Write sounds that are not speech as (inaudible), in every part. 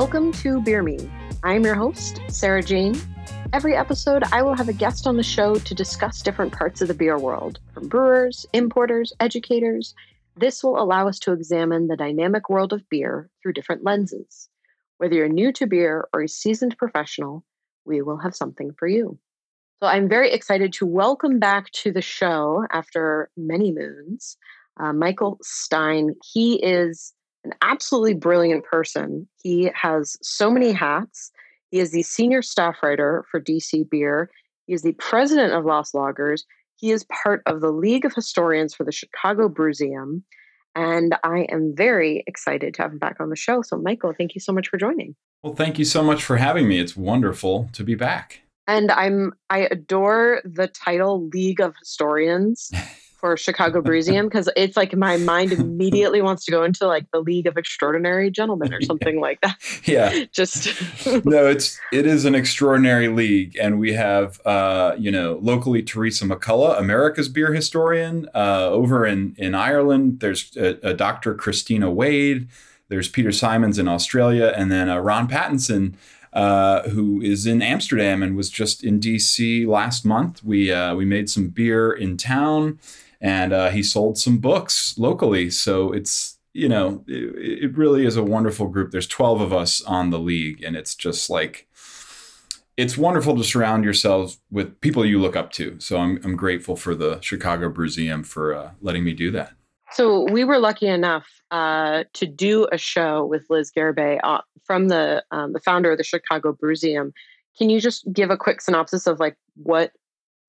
Welcome to Beer Me. I'm your host, Sarah Jane. Every episode, I will have a guest on the show to discuss different parts of the beer world, from brewers, importers, educators. This will allow us to examine the dynamic world of beer through different lenses. Whether you're new to beer or a seasoned professional, we will have something for you. So I'm very excited to welcome back to the show after many moons, uh, Michael Stein. He is an absolutely brilliant person. He has so many hats. He is the senior staff writer for DC Beer. He is the president of Lost Lagers. He is part of the League of Historians for the Chicago Brewseum. And I am very excited to have him back on the show. So, Michael, thank you so much for joining. Well, thank you so much for having me. It's wonderful to be back. And I'm I adore the title League of Historians (laughs) for Chicago Brewseum (laughs) because it's like my mind immediately wants to go into like the League of Extraordinary Gentlemen or (laughs) something yeah. like that. Yeah, (laughs) just no, it's it is an extraordinary league, and we have uh, you know locally Theresa McCulla, America's beer historian, uh, over in in Ireland. There's a, a Dr. Christina Wade. There's Peter Simons in Australia, and then uh, Ron Pattinson. Uh, who is in Amsterdam and was just in DC last month. We uh, we made some beer in town, and uh, he sold some books locally. So it's you know it, it, really is a wonderful group. There's 12 of us on the league, and it's just like it's wonderful to surround yourselves with people you look up to. So I'm I'm grateful for the Chicago Brewseum for uh, letting me do that. So we were lucky enough uh, to do a show with Liz Garibay uh, from the um, the founder of the Chicago Brewseum. Can you just give a quick synopsis of like what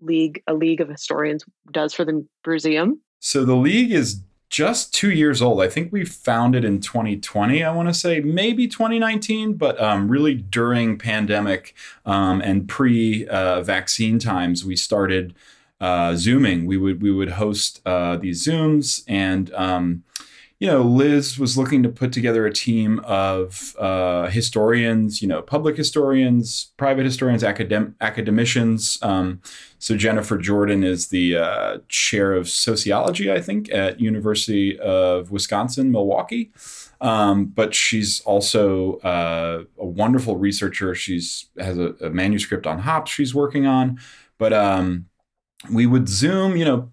league a league of historians does for the museum? So the league is just two years old. I think we founded in 2020. I want to say maybe 2019, but um, really during pandemic um, and pre-vaccine uh, times, we started uh, zooming. We would we would host uh, these zooms, and um, you know, Liz was looking to put together a team of uh, historians, you know, public historians, private historians, academ- academicians. Um, so Jennifer Jordan is the uh, chair of sociology, I think, at University of Wisconsin Milwaukee. Um, but she's also uh, a wonderful researcher. She's has a, a, manuscript on hops she's working on. But um, we would Zoom, you know,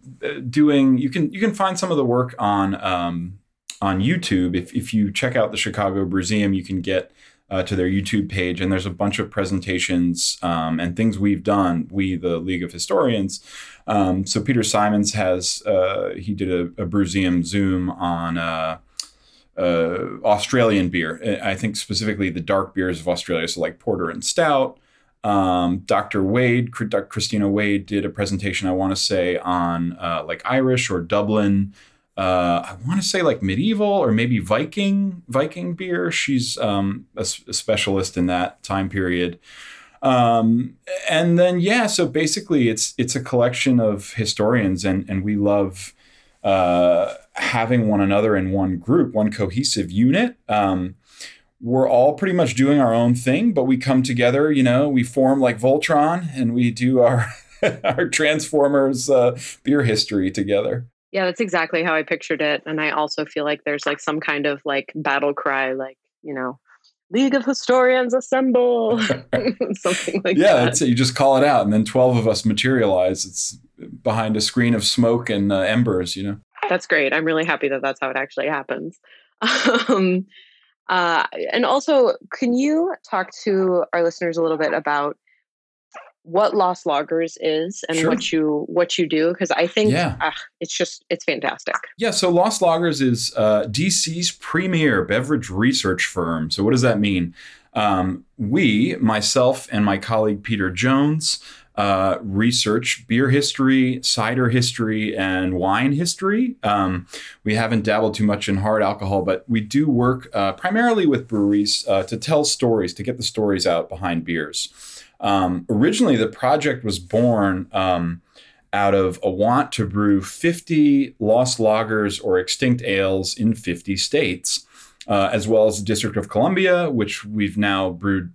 doing. You can you can find some of the work on um, on YouTube. If, if you check out the Chicago Brewseum, you can get uh, to their YouTube page, and there's a bunch of presentations um, and things we've done. We, the League of Historians. Um, so Peter Simons has uh, he did a, a Zoom on. Uh, uh, Australian beer. I think specifically the dark beers of Australia, so like porter and stout. Um, Dr. Wade. Christina Wade, did a presentation. I want to say on uh, like Irish or Dublin uh, I want to say like medieval or maybe Viking Viking beer. She's um, a, a, specialist in that time period. Um, and then yeah, so basically it's it's a collection of historians, and and we love uh, having one another in one group, one cohesive unit. Um, we're all pretty much doing our own thing, but we come together. You know, we form like Voltron, and we do our (laughs) our Transformers uh, beer history together. Yeah, that's exactly how I pictured it. And I also feel like there's like some kind of like battle cry, like, you know, League of Historians assemble, (laughs) (laughs) something like yeah, that. Yeah, you just call it out, and then 12 of us materialize. It's behind a screen of smoke and uh, embers, you know? That's great. I'm really happy that that's how it actually happens. (laughs) Um, uh, and also, can you talk to our listeners a little bit about what Lost Lagers is and sure. what you what you do because I think yeah. uh, it's just it's fantastic. Yeah, so Lost Lagers is uh, DC's premier beverage research firm. So what does that mean? Um, we, myself and my colleague Peter Jones, uh, research beer history, cider history, and wine history. Um, we haven't dabbled too much in hard alcohol, but we do work uh, primarily with breweries uh, to tell stories, to get the stories out behind beers. Um, originally, the project was born um, out of a want to brew 50 lost lagers or extinct ales in 50 states, uh, as well as the District of Columbia, which we've now brewed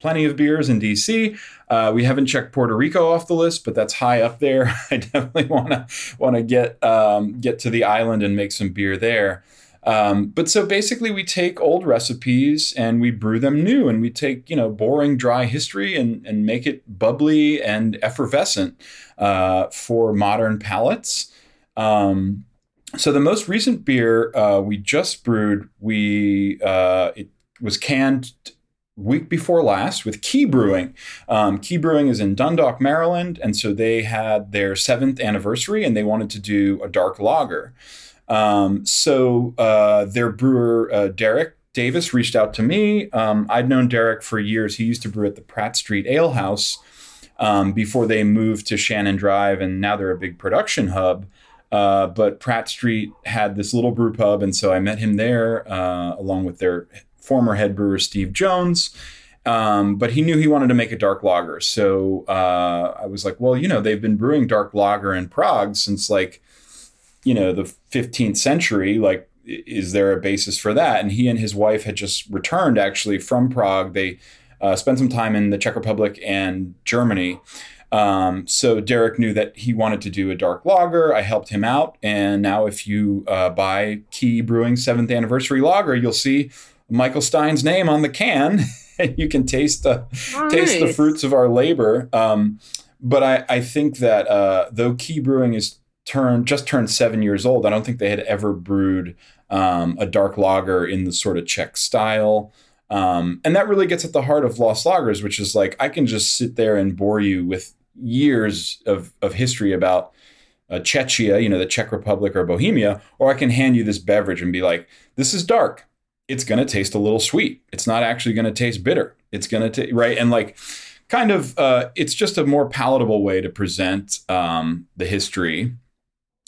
plenty of beers in DC. Uh, we haven't checked Puerto Rico off the list, but that's high up there. (laughs) I definitely want to want to get um, get to the island and make some beer there. Um, but so basically, we take old recipes and we brew them new, and we take you know boring dry history and and make it bubbly and effervescent uh, for modern palates. Um, so the most recent beer uh, we just brewed, we uh, it was canned week before last with Key Brewing. Um, Key Brewing is in Dundalk, Maryland, and so they had their seventh anniversary, and they wanted to do a dark lager. Um, so uh, their brewer uh, Derek Davis reached out to me. Um, I'd known Derek for years. He used to brew at the Pratt Street Ale House um, before they moved to Shannon Drive, and now they're a big production hub. Uh, but Pratt Street had this little brew pub, and so I met him there uh, along with their former head brewer Steve Jones. Um, but he knew he wanted to make a dark lager, so uh, I was like, well, you know, they've been brewing dark lager in Prague since like, you know, the 15th century. Like, is there a basis for that? And he and his wife had just returned actually from Prague. They uh, spent some time in the Czech Republic and Germany. Um, so Derek knew that he wanted to do a dark lager. I helped him out, and now if you uh, buy Key Brewing seventh anniversary lager, you'll see Michael Stein's name on the can, (laughs) and you can taste the oh, taste the fruits of our labor. Um, but I, I think that uh, though Key Brewing is turned just turned seven years old, I don't think they had ever brewed um, a dark lager in the sort of Czech style. Um, and that really gets at the heart of Lost Lagers, which is like I can just sit there and bore you with years of, of history about uh, Czechia, you know, the Czech Republic or Bohemia, or I can hand you this beverage and be like, this is dark. It's going to taste a little sweet. It's not actually going to taste bitter. It's going to, right? And like, kind of, uh, it's just a more palatable way to present um, the history.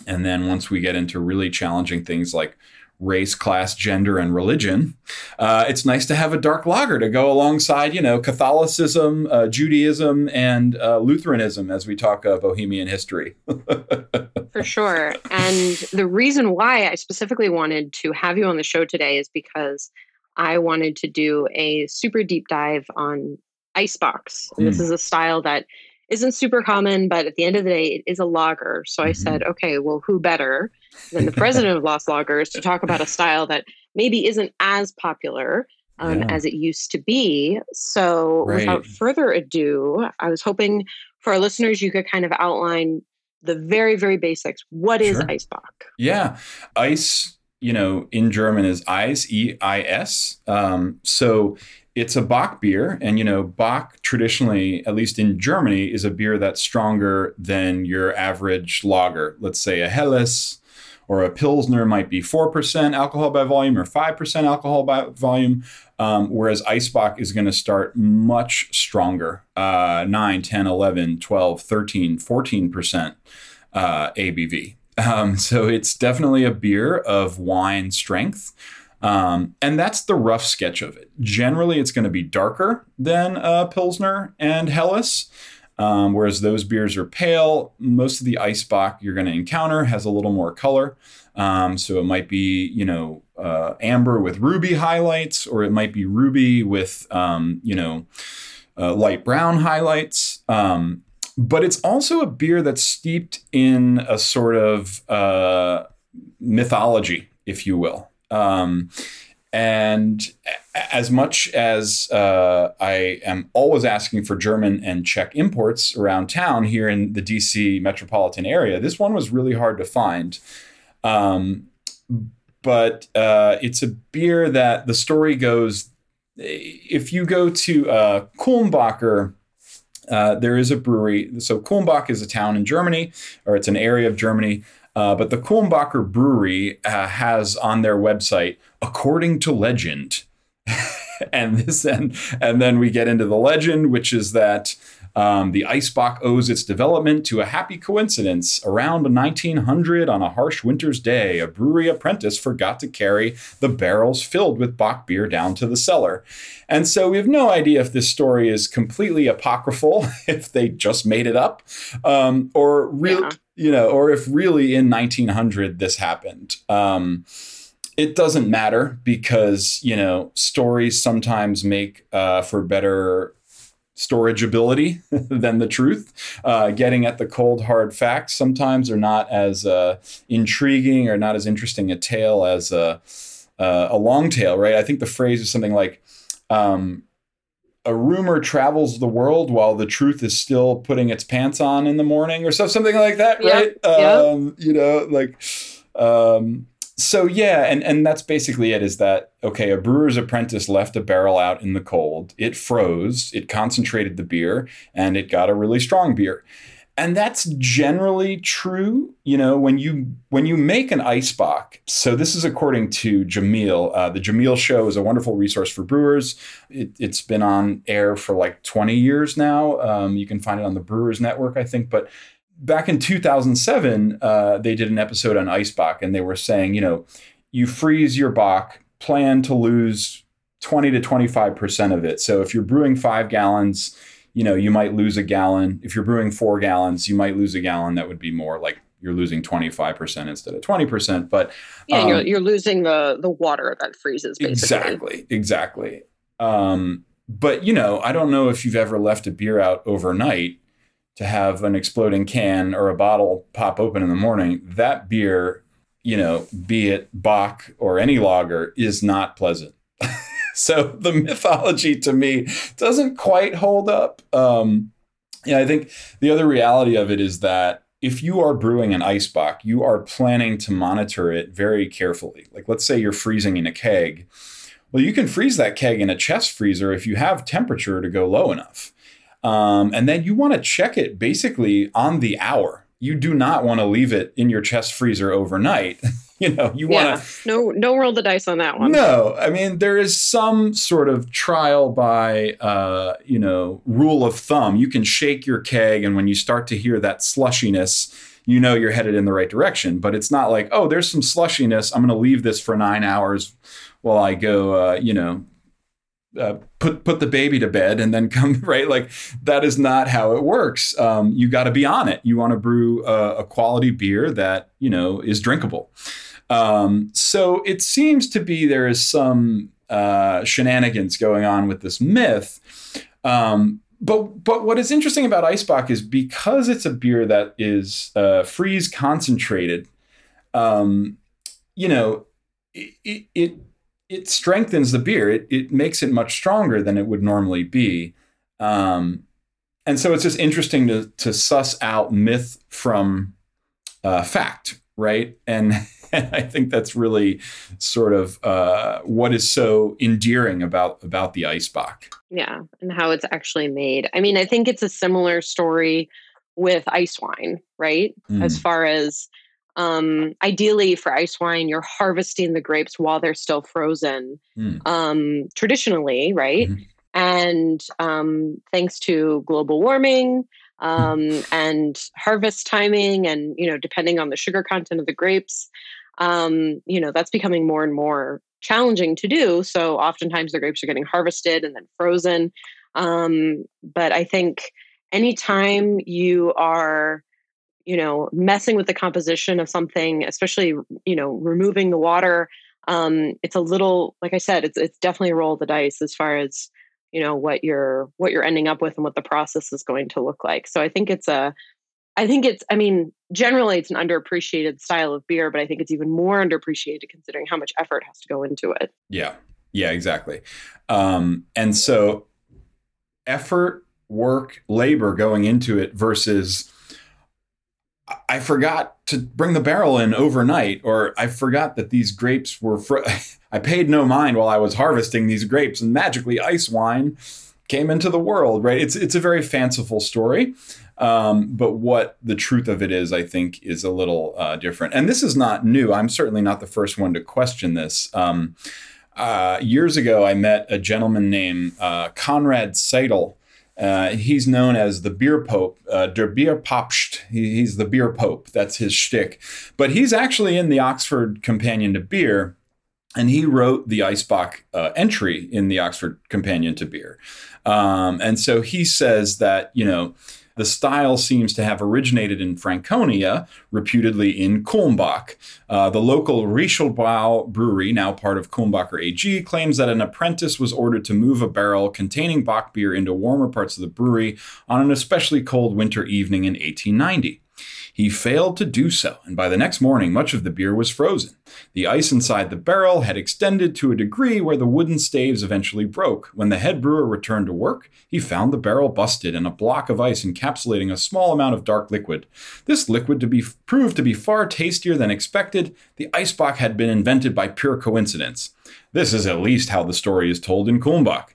And then once we get into really challenging things like race, class, gender, and religion. Uh, it's nice to have a dark lager to go alongside, you know, Catholicism, uh, Judaism, and uh, Lutheranism as we talk uh, Bohemian history. (laughs) For sure. And the reason why I specifically wanted to have you on the show today is because I wanted to do a super deep dive on Eisbock. Mm. This is a style that isn't super common, but at the end of the day, it is a lager. So I mm-hmm. said, okay, well, who better than the president of Lost Lagers to talk about a style that maybe isn't as popular um, yeah. as it used to be? So right. without further ado, I was hoping for our listeners, you could kind of outline the very, very basics. What is sure. Eisbock? Yeah. Ice, you know, in German is Eis, E I S. Um, so it's a Bock beer, and you know, Bock traditionally, at least in Germany, is a beer that's stronger than your average lager. Let's say a Helles or a Pilsner might be 4% alcohol by volume or 5% alcohol by volume, um, whereas Eisbock is going to start much stronger uh, 9, 10, 11, 12, 13, 14% uh, ABV. Um, (laughs) so it's definitely a beer of wine strength. Um, and that's the rough sketch of it. Generally, it's going to be darker than uh, Pilsner and Helles, um, whereas those beers are pale. Most of the Eisbock you're going to encounter has a little more color. Um, so it might be, you know, uh, amber with ruby highlights, or it might be ruby with, um, you know, uh, light brown highlights. Um, but it's also a beer that's steeped in a sort of uh, mythology, if you will. Um, and as much as uh, I am always asking for German and Czech imports around town here in the DC metropolitan area, this one was really hard to find. Um, but uh, it's a beer that the story goes if you go to uh, Kulmbacher, uh, there is a brewery. So Kulmbach is a town in Germany, or it's an area of Germany uh, but the Kulmbacher Brewery uh, has on their website, according to legend, (laughs) and this and and then we get into the legend, which is that um, the Eisbock owes its development to a happy coincidence. Around 1900, on a harsh winter's day, a brewery apprentice forgot to carry the barrels filled with Bock beer down to the cellar. And so we have no idea if this story is completely apocryphal, (laughs) if they just made it up, um, or real, yeah. you know, or if really in 1900 this happened. Um, it doesn't matter because you know stories sometimes make uh, for better storage ability (laughs) than the truth. Uh, getting at the cold, hard facts sometimes are not as uh, intriguing or not as interesting a tale as uh, uh, a long tail, right? I think the phrase is something like, um, a rumor travels the world while the truth is still putting its pants on in the morning or so, something like that, right? Um, you know, like, um, so yeah, and, and that's basically it is that, okay, a brewer's apprentice left a barrel out in the cold. It froze, it concentrated the beer, and it got a really strong beer. And that's generally true you know when you when you make an ice bock. So this is according to jamil uh, the jamil show is a wonderful resource for brewers. It, has been on air for like 20 years now. Um, you can find it on the brewers network i think but back in 2007 uh, they did an episode on ice bock and they were saying you know you freeze your bock plan to lose 20 to 25% of it so if you're brewing five gallons you know, you might lose a gallon. If you're brewing four gallons, you might lose a gallon. That would be more like you're losing 25% instead of 20%. But yeah, um, you're, you're losing the, the water that freezes. Basically. Exactly. Exactly. Um, but you know, I don't know if you've ever left a beer out overnight to have an exploding can or a bottle pop open in the morning. That beer, you know, be it Bock or any lager, is not pleasant. (laughs) so the mythology to me doesn't quite hold up. Um, yeah, I think the other reality of it is that if you are brewing an ice bock, you are planning to monitor it very carefully. Like, let's say you're freezing in a keg. Well, you can freeze that keg in a chest freezer if you have temperature to go low enough. Um, and then you want to check it basically on the hour. You do not want to leave it in your chest freezer overnight (laughs) you know you want to yeah. no no roll the dice on that one no i mean there is some sort of trial by uh, you know rule of thumb you can shake your keg and when you start to hear that slushiness you know you're headed in the right direction but it's not like oh there's some slushiness i'm going to leave this for nine hours while i go uh, you know uh, put put the baby to bed and then come (laughs) right like that is not how it works um, you got to be on it you want to brew a, a, quality beer that you know is drinkable um, so it seems to be there is some uh, shenanigans going on with this myth. Um, but but what is interesting about Eisbock is because it's a beer that is uh, freeze concentrated. Um, you know, it, it it strengthens the beer. It it makes it much stronger than it would normally be. Um, and so it's just interesting to to suss out myth from uh, fact, right? And (laughs) and I think that's really sort of uh, what is so endearing about about the ice bock. Yeah, and how it's actually made. I mean, I think it's a similar story with ice wine, right? Mm. As far as um, ideally for ice wine, you're harvesting the grapes while they're still frozen. Mm. Um, traditionally, right? Mm-hmm. And um, thanks to global warming, um, and harvest timing and you know depending on the sugar content of the grapes um, you know that's becoming more and more challenging to do so oftentimes the grapes are getting harvested and then frozen um, but i think anytime you are you know messing with the composition of something especially you know removing the water um, it's a little like i said it's it's definitely a roll of the dice as far as you know what you're what you're ending up with and what the process is going to look like. So i think it's a i think it's i mean generally it's an underappreciated style of beer but i think it's even more underappreciated considering how much effort has to go into it. Yeah. Yeah exactly. Um, and so effort work labor going into it versus I forgot to bring the barrel in overnight, or I forgot that these grapes were. Fr- (laughs) I paid no mind while I was harvesting these grapes, and magically ice wine came into the world. Right? It's it's a very fanciful story, um, but what the truth of it is, I think, is a little uh, different. And this is not new. I'm certainly not the first one to question this. Um, uh, years ago, I met a gentleman named uh, Conrad Seidl uh, he's known as the beer pope, uh, der Bierpapst. He, he's the beer pope. That's his shtick. But he's actually in the Oxford Companion to Beer, and he wrote the Eisbock uh, entry in the Oxford Companion to Beer. Um, and so he says that, you know, the style seems to have originated in Franconia, reputedly in Kulmbach. Uh, the local Reichelbräu brewery, now part of Kulmbacher AG, claims that an apprentice was ordered to move a barrel containing Bock beer into warmer parts of the brewery on an especially cold winter evening in 1890. He failed to do so, and by the next morning, much of the beer was frozen. The ice inside the barrel had extended to a degree where the wooden staves eventually broke. When the head brewer returned to work, he found the barrel busted and a block of ice encapsulating a small amount of dark liquid. This liquid to be proved to be far tastier than expected. The Eisbock had been invented by pure coincidence. This is at least how the story is told in Kulmbach.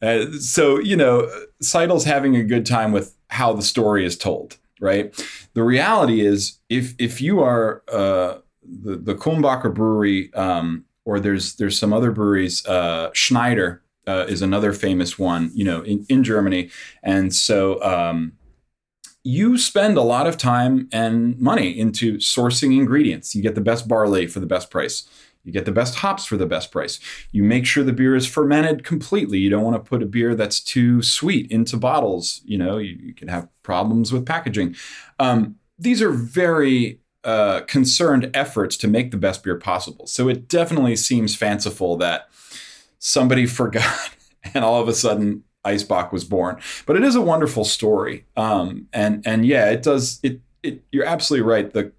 Uh, so, you know, Seidl's having a good time with how the story is told right? The reality is, if if you are uh, the the Kulmbacher brewery, um, or there's there's some other breweries, uh, Schneider uh, is another famous one, you know, in, in Germany, and so. Um, you spend a lot of time and money into sourcing ingredients. You get the best barley for the best price. You get the best hops for the best price. You make sure the beer is fermented completely. You don't want to put a beer that's too sweet into bottles. You know, you, you can have problems with packaging. Um, these are very uh, concerned efforts to make the best beer possible. So it definitely seems fanciful that somebody (laughs) forgot and all of a sudden Eisbock was born. But it is a wonderful story. Um, and and yeah, it does it, it you're absolutely right. The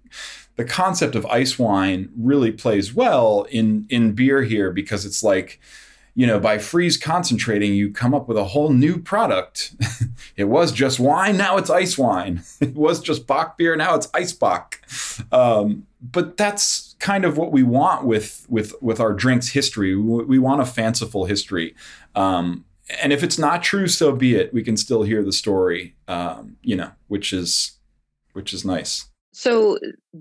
the concept of ice wine really plays well in in beer here because it's like you know by freeze concentrating you come up with a whole new product. (laughs) It was just wine now it's ice wine. (laughs) It was just bock beer now it's ice bock um, but that's kind of what we want with with with our drinks history. We, we want a fanciful history. Um, and if it's not true so be it. We can still hear the story um, you know which is which is nice so,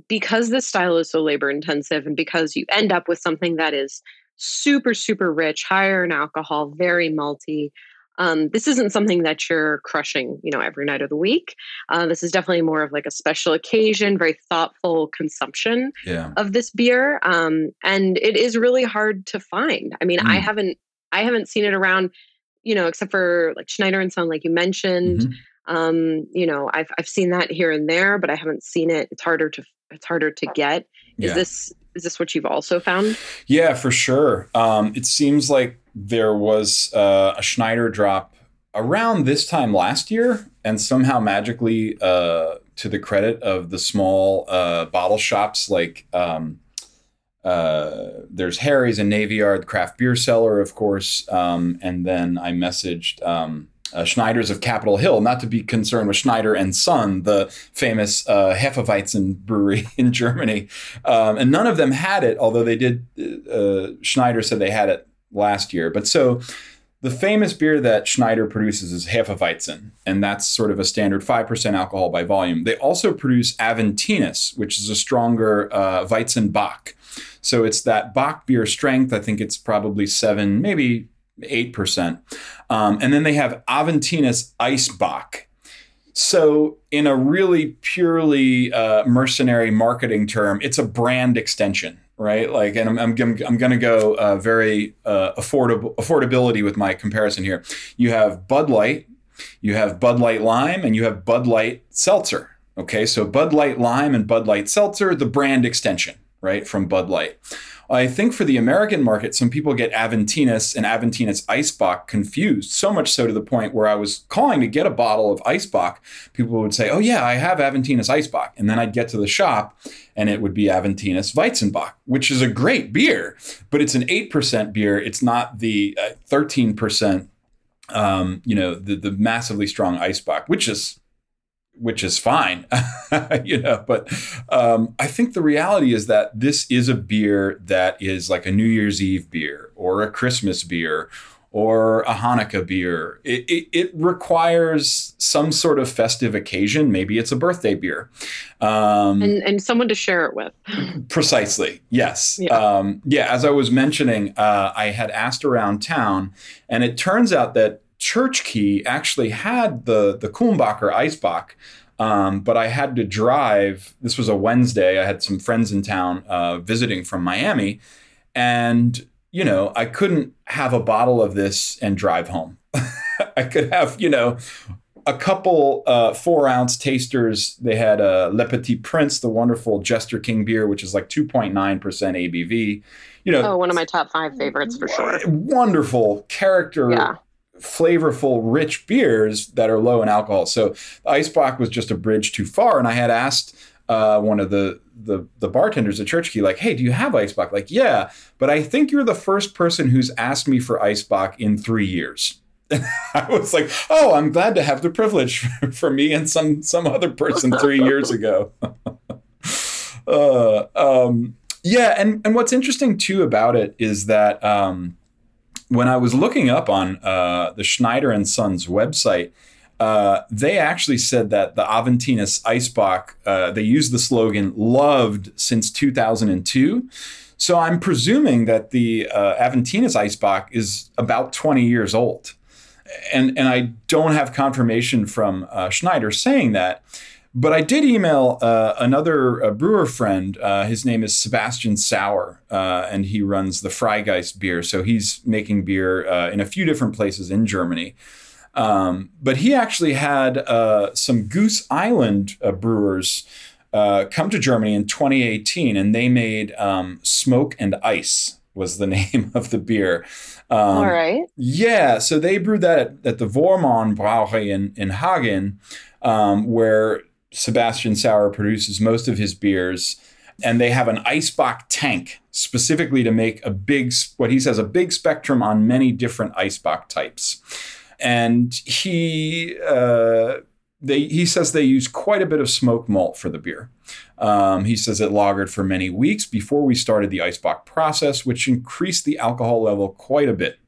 because this style is so labor intensive, and because you end up with something that is super, super rich, higher in alcohol, very malty, um, this isn't something that you're crushing, you know, every night of the week. Uh, this is definitely more of like a special occasion, very thoughtful consumption yeah. of this beer, um, and it is really hard to find. I mean, mm. I haven't, I haven't seen it around, you know, except for like Schneider and Son, like you mentioned. Mm-hmm. Um, you know, I've I've seen that here and there, but I haven't seen it. It's harder to it's harder to get. Is yeah. this is this what you've also found? Yeah, for sure. Um, it seems like there was uh, a Schneider drop around this time last year, and somehow magically, uh, to the credit of the small uh, bottle shops like. Um, uh, there's Harry's and Navy Yard Craft Beer Cellar, of course, um, and then I messaged um, uh, Schneider's of Capitol Hill, not to be concerned with Schneider and Son, the famous uh, Hefeweizen brewery (laughs) in Germany. Um, and none of them had it, although they did, uh, Schneider said they had it last year. But so the famous beer that Schneider produces is Hefeweizen, and that's sort of a standard 5% alcohol by volume. They also produce Aventinus, which is a stronger uh, Weizen Bock. So it's that Bock beer strength. I think it's probably seven, maybe 8%. Um, and then they have Aventinus Eisbock. So, in a really purely uh, mercenary marketing term, it's a brand extension, right? Like, and I'm, I'm, I'm going to go uh, very uh, affordable affordability with my comparison here. You have Bud Light, you have Bud Light Lime, and you have Bud Light Seltzer. Okay, so Bud Light Lime and Bud Light Seltzer, the brand extension, right, from Bud Light. I think for the American market, some people get Aventinus and Aventinus Eisbock confused, so much so to the point where I was calling to get a bottle of Eisbock. People would say, Oh, yeah, I have Aventinus Eisbock. And then I'd get to the shop and it would be Aventinus Weizenbock, which is a great beer, but it's an 8% beer. It's not the uh, 13%. Um, you know, the, the massively strong Eisbock, which is which is fine, (laughs) you know. But um, I think the reality is that this is a beer that is like a New Year's Eve beer or a Christmas beer or a Hanukkah beer. It, it, it requires some sort of festive occasion. Maybe it's a birthday beer. Um, and, and someone to share it with. precisely. Yes. Yeah. Um, yeah. As I was mentioning, uh, I had asked around town, and it turns out that Church Key actually had the the Kulmbacher Eisbock, um, but I had to drive. This was a Wednesday. I had some friends in town uh, visiting from Miami, and you know I couldn't have a bottle of this and drive home. (laughs) I could have you know a couple uh, four ounce tasters. They had a uh, Le Petit Prince, the wonderful Jester King beer, which is like 2.9% ABV. You know, oh, one of my top five favorites for sure. Wonderful character, yeah. Flavorful, rich beers that are low in alcohol. So the Eisbock was just a bridge too far. And I had asked uh, one of the, the the bartenders at Church Key, like, "Hey, do you have Eisbock?" Like, yeah, but I think you're the first person who's asked me for Eisbock in three years. (laughs) I was like, "Oh, I'm glad to have the privilege (laughs) for me and some some other person three (laughs) years ago." uh, um, yeah, and and what's interesting too about it is that um, when I was looking up on uh, the Schneider and Sons website, uh, they actually said that the Aventinus Eisbock, uh, they used the slogan "loved since 2002." So I'm presuming that the uh, Aventinus Eisbock is about 20 years old, and and I don't have confirmation from uh, Schneider saying that. But I did email uh, another uh, brewer friend. Uh, his name is Sebastian Sauer, uh, and he runs the Freigeist beer. So he's making beer uh, in a few different places in Germany. Um, but he actually had uh, some Goose Island brewers come to Germany in 2018, and they made um, Smoke and Ice was the (laughs) name of the beer. Um, All right. Yeah, so they brewed that at, at the Vormann Brauerei in, in Hagen, um, where Sebastian Sauer produces most of his beers, and they have an Eisbock tank specifically to make a big, what he says, a big spectrum on many different Eisbock types. And he, uh, they, he says they use quite a bit of smoked malt for the beer. Um, he says it lagered for many weeks before we started the Eisbock process, which increased the alcohol level quite a bit.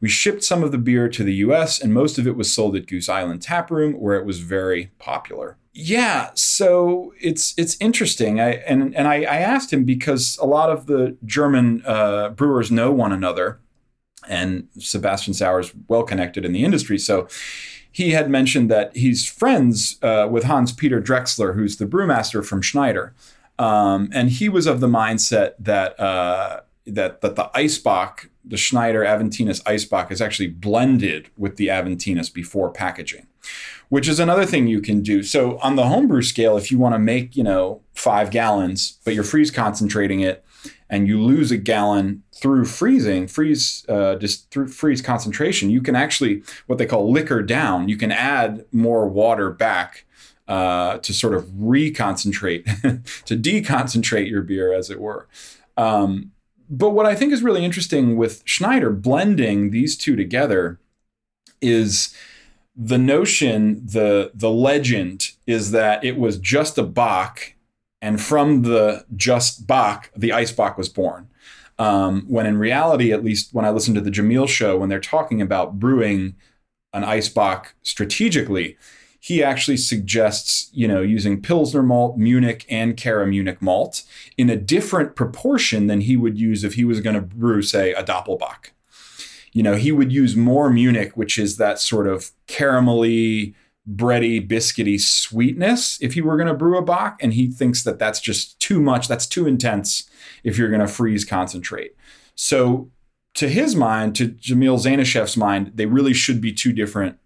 We shipped some of the beer to the US, and most of it was sold at Goose Island Tap Room, where it was very popular yeah, so it's it's interesting. I and and I, I asked him because a lot of the German uh, brewers know one another, and Sebastian Sauer is well connected in the industry. So he had mentioned that he's friends uh, with Hans Peter Drexler, who's the brewmaster from Schneider, um, and he was of the mindset that uh, that that the Eisbock, the Schneider Aventinus Eisbock, is actually blended with the Aventinus before packaging which is another thing you can do. So on the homebrew scale, if you want to make, you know, five gallons, but you're freeze concentrating it and you lose a gallon through freezing, freeze uh, just through freeze concentration, you can actually what they call liquor down. You can add more water back uh, to sort of reconcentrate, (laughs) to deconcentrate your beer, as it were. Um, but what I think is really interesting with Schneider blending these two together is the notion, the the legend is that it was just a Bock, and from the just Bock, the Eisbock was born. Um, when in reality, at least when I listen to the Jamil show, when they're talking about brewing an Eisbock strategically, he actually suggests, you know, using Pilsner malt, Munich, and Cara Munich malt in a different proportion than he would use if he was going to brew, say, a Doppelbock you know, he would use more Munich, which is that sort of caramelly, bready, biscuity sweetness if he were going to brew a Bock. And he thinks that that's just too much. That's too intense if you're going to freeze concentrate. So, to his mind, to Jamil Zainasheff's mind, they really should be two different,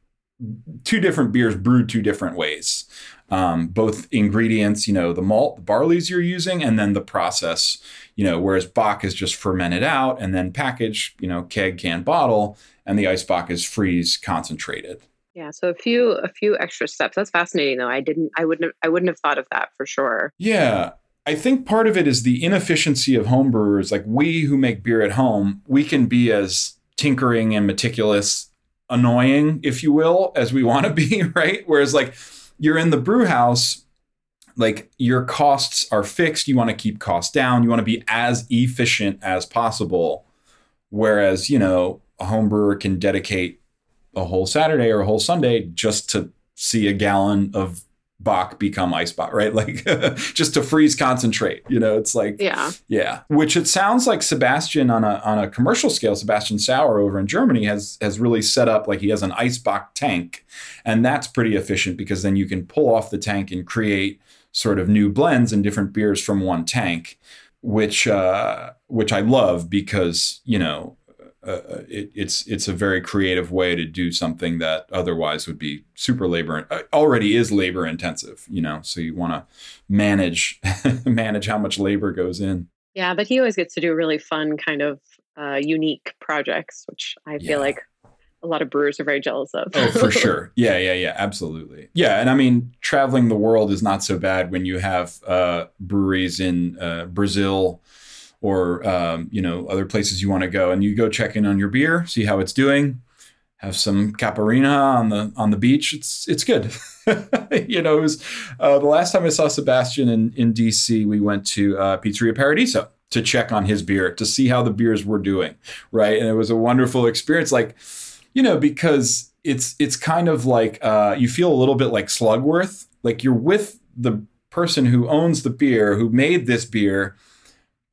two different beers brewed two different ways. Um, both ingredients, you know, the malt, the barleys you're using, and then the process you know, whereas Bock is just fermented out and then packaged, you know, keg, can, bottle, and the Eisbock is freeze concentrated. Yeah, so a few a few extra steps. That's fascinating though. I didn't I wouldn't have, I wouldn't have thought of that for sure. Yeah. I think part of it is the inefficiency of homebrewers. Like we who make beer at home, we can be as tinkering and meticulous, annoying, if you will, as we want to be, (laughs) right? Whereas like you're in the brew house like your costs are fixed you want to keep costs down you want to be as efficient as possible whereas you know a home brewer can dedicate a whole saturday or a whole sunday just to see a gallon of Bock become ice bock, right? (laughs) Like just to freeze concentrate. You know, it's like yeah, yeah. Which it sounds like Sebastian on a on a commercial scale, Sebastian Sauer over in Germany has has really set up like he has an ice bock tank, and that's pretty efficient because then you can pull off the tank and create sort of new blends and different beers from one tank, which uh, which I love because you know uh, uh, it, it's it's a very creative way to do something that otherwise would be super labor uh, already is labor intensive. You know, so you want to manage (laughs) manage how much labor goes in. Yeah, but he always gets to do really fun kind of uh, unique projects, which I feel yeah. like a lot of brewers are very jealous of. oh, for (laughs) sure. Yeah, yeah, yeah, absolutely. Yeah, and I mean, traveling the world is not so bad when you have uh, breweries in uh, Brazil or um, you know other places you want to go, and you go check in on your beer, see how it's doing, have some caipirinha on the on the beach. It's it's good. (laughs) you know, it was uh, the last time I saw Sebastian in in DC. We went to uh, Pizzeria Paradiso to check on his beer to see how the beers were doing, right? And it was a wonderful experience. Like you know, because it's it's kind of like uh, you feel a little bit like Slugworth, like you're with the person who owns the beer, who made this beer,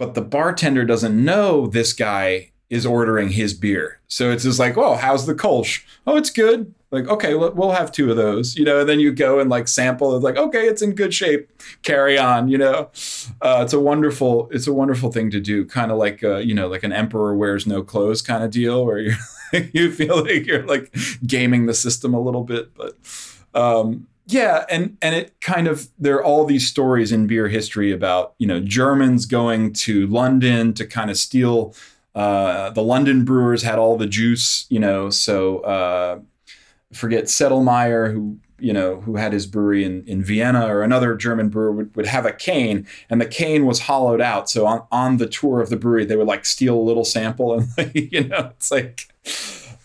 but the bartender doesn't know this guy is ordering his beer. So it's just like, oh, how's the Kolsch? Oh, it's good. Like, okay, we'll have two of those, you know. And then you go and like sample. It's like, okay, it's in good shape. Carry on, you know. Uh, it's a wonderful, it's a wonderful thing to do. Kind of like, uh, you know, like an emperor wears no clothes kind of deal, where you're (laughs) you feel like you're like gaming the system a little bit, but um, yeah, and and it kind of there are all these stories in beer history about you know Germans going to London to kind of steal. Uh, the London brewers had all the juice, you know. So uh, forget Sedlmayr, who you know, who had his brewery in, in Vienna or another German brewer would, would have a cane and the cane was hollowed out. So on, on the tour of the brewery, they would like steal a little sample and like, (laughs) you know, it's like,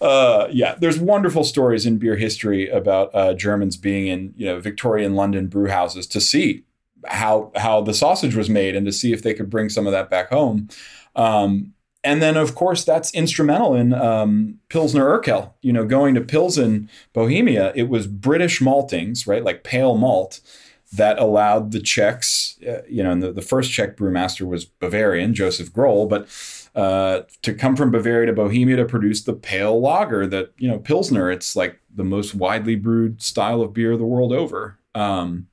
uh, yeah, there's wonderful stories in beer history about uh, Germans being in, you know, Victorian London brew houses to see how, how the sausage was made and to see if they could bring some of that back home. Um, and then of course that's instrumental in um, Pilsner Urquell. You know, going to Pilsen, Bohemia, it was British maltings, right, like pale malt, that allowed the Czechs. Uh, you know, and the, the first Czech brewmaster was Bavarian, Joseph Groll, but uh, to come from Bavaria to Bohemia to produce the pale lager that you know Pilsner. It's like the most widely brewed style of beer the world over. Um,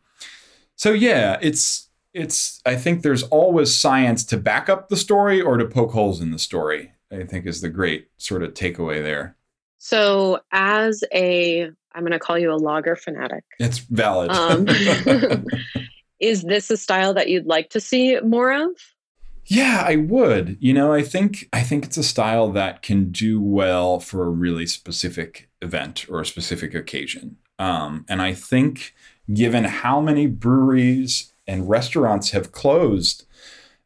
so yeah, it's it's I think there's always science to back up the story or to poke holes in the story. I think is the great sort of takeaway there. So as a I'm going to call you a lager fanatic. It's valid. Um, (laughs) (laughs) is this a style that you'd like to see more of? Yeah, I would. You know, I think I think it's a style that can do well for a really specific event or a specific occasion. Um, and I think given how many breweries and restaurants have closed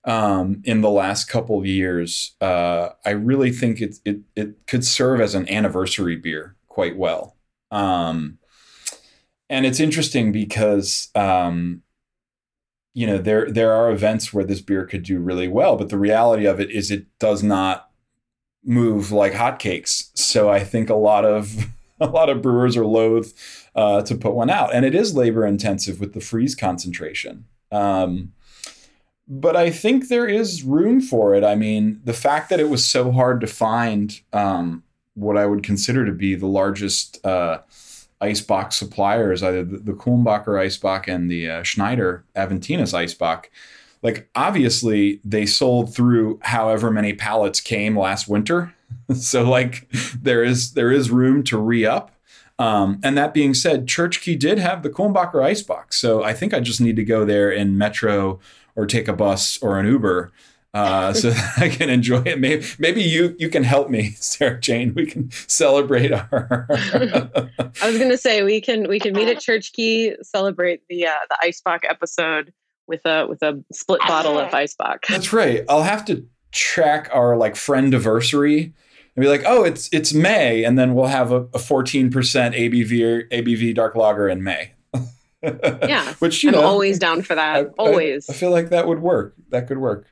um, in the last couple of years, uh, I really think it, it it could serve as an anniversary beer quite well. Um, and it's interesting because um, you know there there are events where this beer could do really well, but the reality of it is it does not move like hotcakes. So I think a lot of (laughs) a lot of brewers are loath uh, to put one out, and it is labor intensive with the freeze concentration. Um, but I think there is room for it. I mean, the fact that it was so hard to find um, what I would consider to be the largest uh, Eisbock suppliers, either the, the Kulmbacher Eisbock and the uh, Schneider Aventinus Eisbock. Like, obviously, they sold through however many pallets came last winter. (laughs) so, like, there is there is room to re up. Um, and that being said, Church Key did have the Kulmbacher Eisbock, So I think I just need to go there in Metro or take a bus or an Uber uh, so that (laughs) I can enjoy it. Maybe, maybe you you can help me, (laughs) Sarah Jane. We can celebrate our. (laughs) I was going to say we can we can meet at Church Key, celebrate the uh, the Eisbock episode with a with a split bottle of Eisbock. That's right. I'll have to track our like friend anniversary and be like, oh, it's it's May, and then we'll have a fourteen percent ABV ABV dark lager in May. yeah, which you I'm know, always down for that. I, always, I, I, feel like that would work. That could work.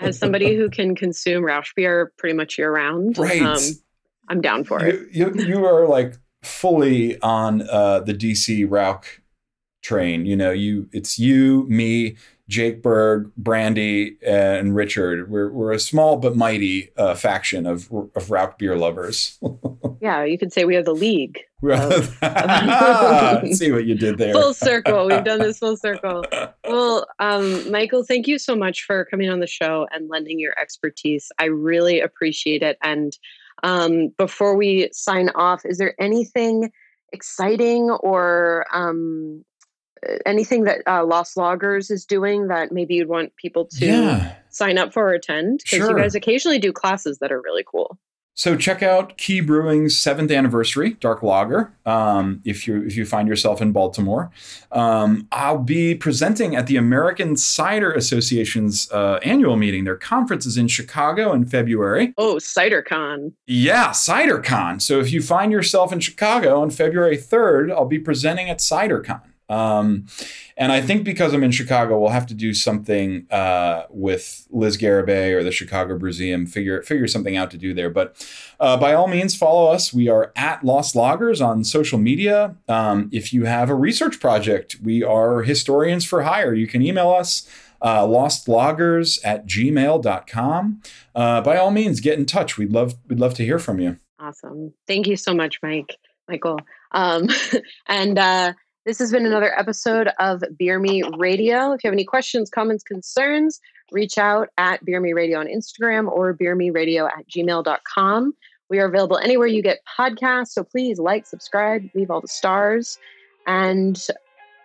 As somebody who (laughs) can consume Rauch beer pretty much year round, right? Um, I'm down for you, it. You you are like fully on uh, the DC Rauch train. You know, you it's you, me, Jake Berg, Brandy, and Richard. We're, we're a small but mighty uh, faction of of Rauch beer lovers. (laughs) yeah, you could say we are the league. (laughs) (laughs) See what you did there. Full circle. We've done this full (laughs) circle. Well, um, Michael, thank you so much for coming on the show and lending your expertise. I really appreciate it. And um, before we sign off, is there anything exciting or um, anything that uh, Lost Lagers is doing that maybe you'd want people to yeah. sign up for or attend? Because sure. you guys occasionally do classes that are really cool. So check out Key Brewing's seventh anniversary dark lager um, if you if you find yourself in Baltimore. Um, I'll be presenting at the American Cider Association's uh, annual meeting. Their conference is in Chicago in February. Oh, CiderCon! Yeah, CiderCon. So if you find yourself in Chicago on February third, I'll be presenting at CiderCon. Um, and I think because I'm in Chicago, we'll have to do something uh, with Liz Garibay or the Chicago Museum, figure figure something out to do there. But uh, by all means, follow us. We are at Lost Lagers on social media. Um, if you have a research project, we are historians for hire. You can email us. Uh, lostlagers at gmail.com. Uh, by all means, get in touch. We'd love we'd love to hear from you. Awesome. Thank you so much, Mike, Michael. Um, (laughs) and uh, this has been another episode of Beer Me Radio. If you have any questions, comments, concerns, reach out at Beer Me Radio on Instagram or Beer Me beermeradio at gmail.com. We are available anywhere you get podcasts, so please like, subscribe, leave all the stars. And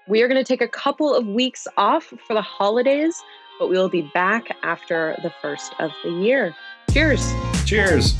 we are going to take a couple of weeks off for the holidays, but we will be back after the first of the year. Cheers. Cheers.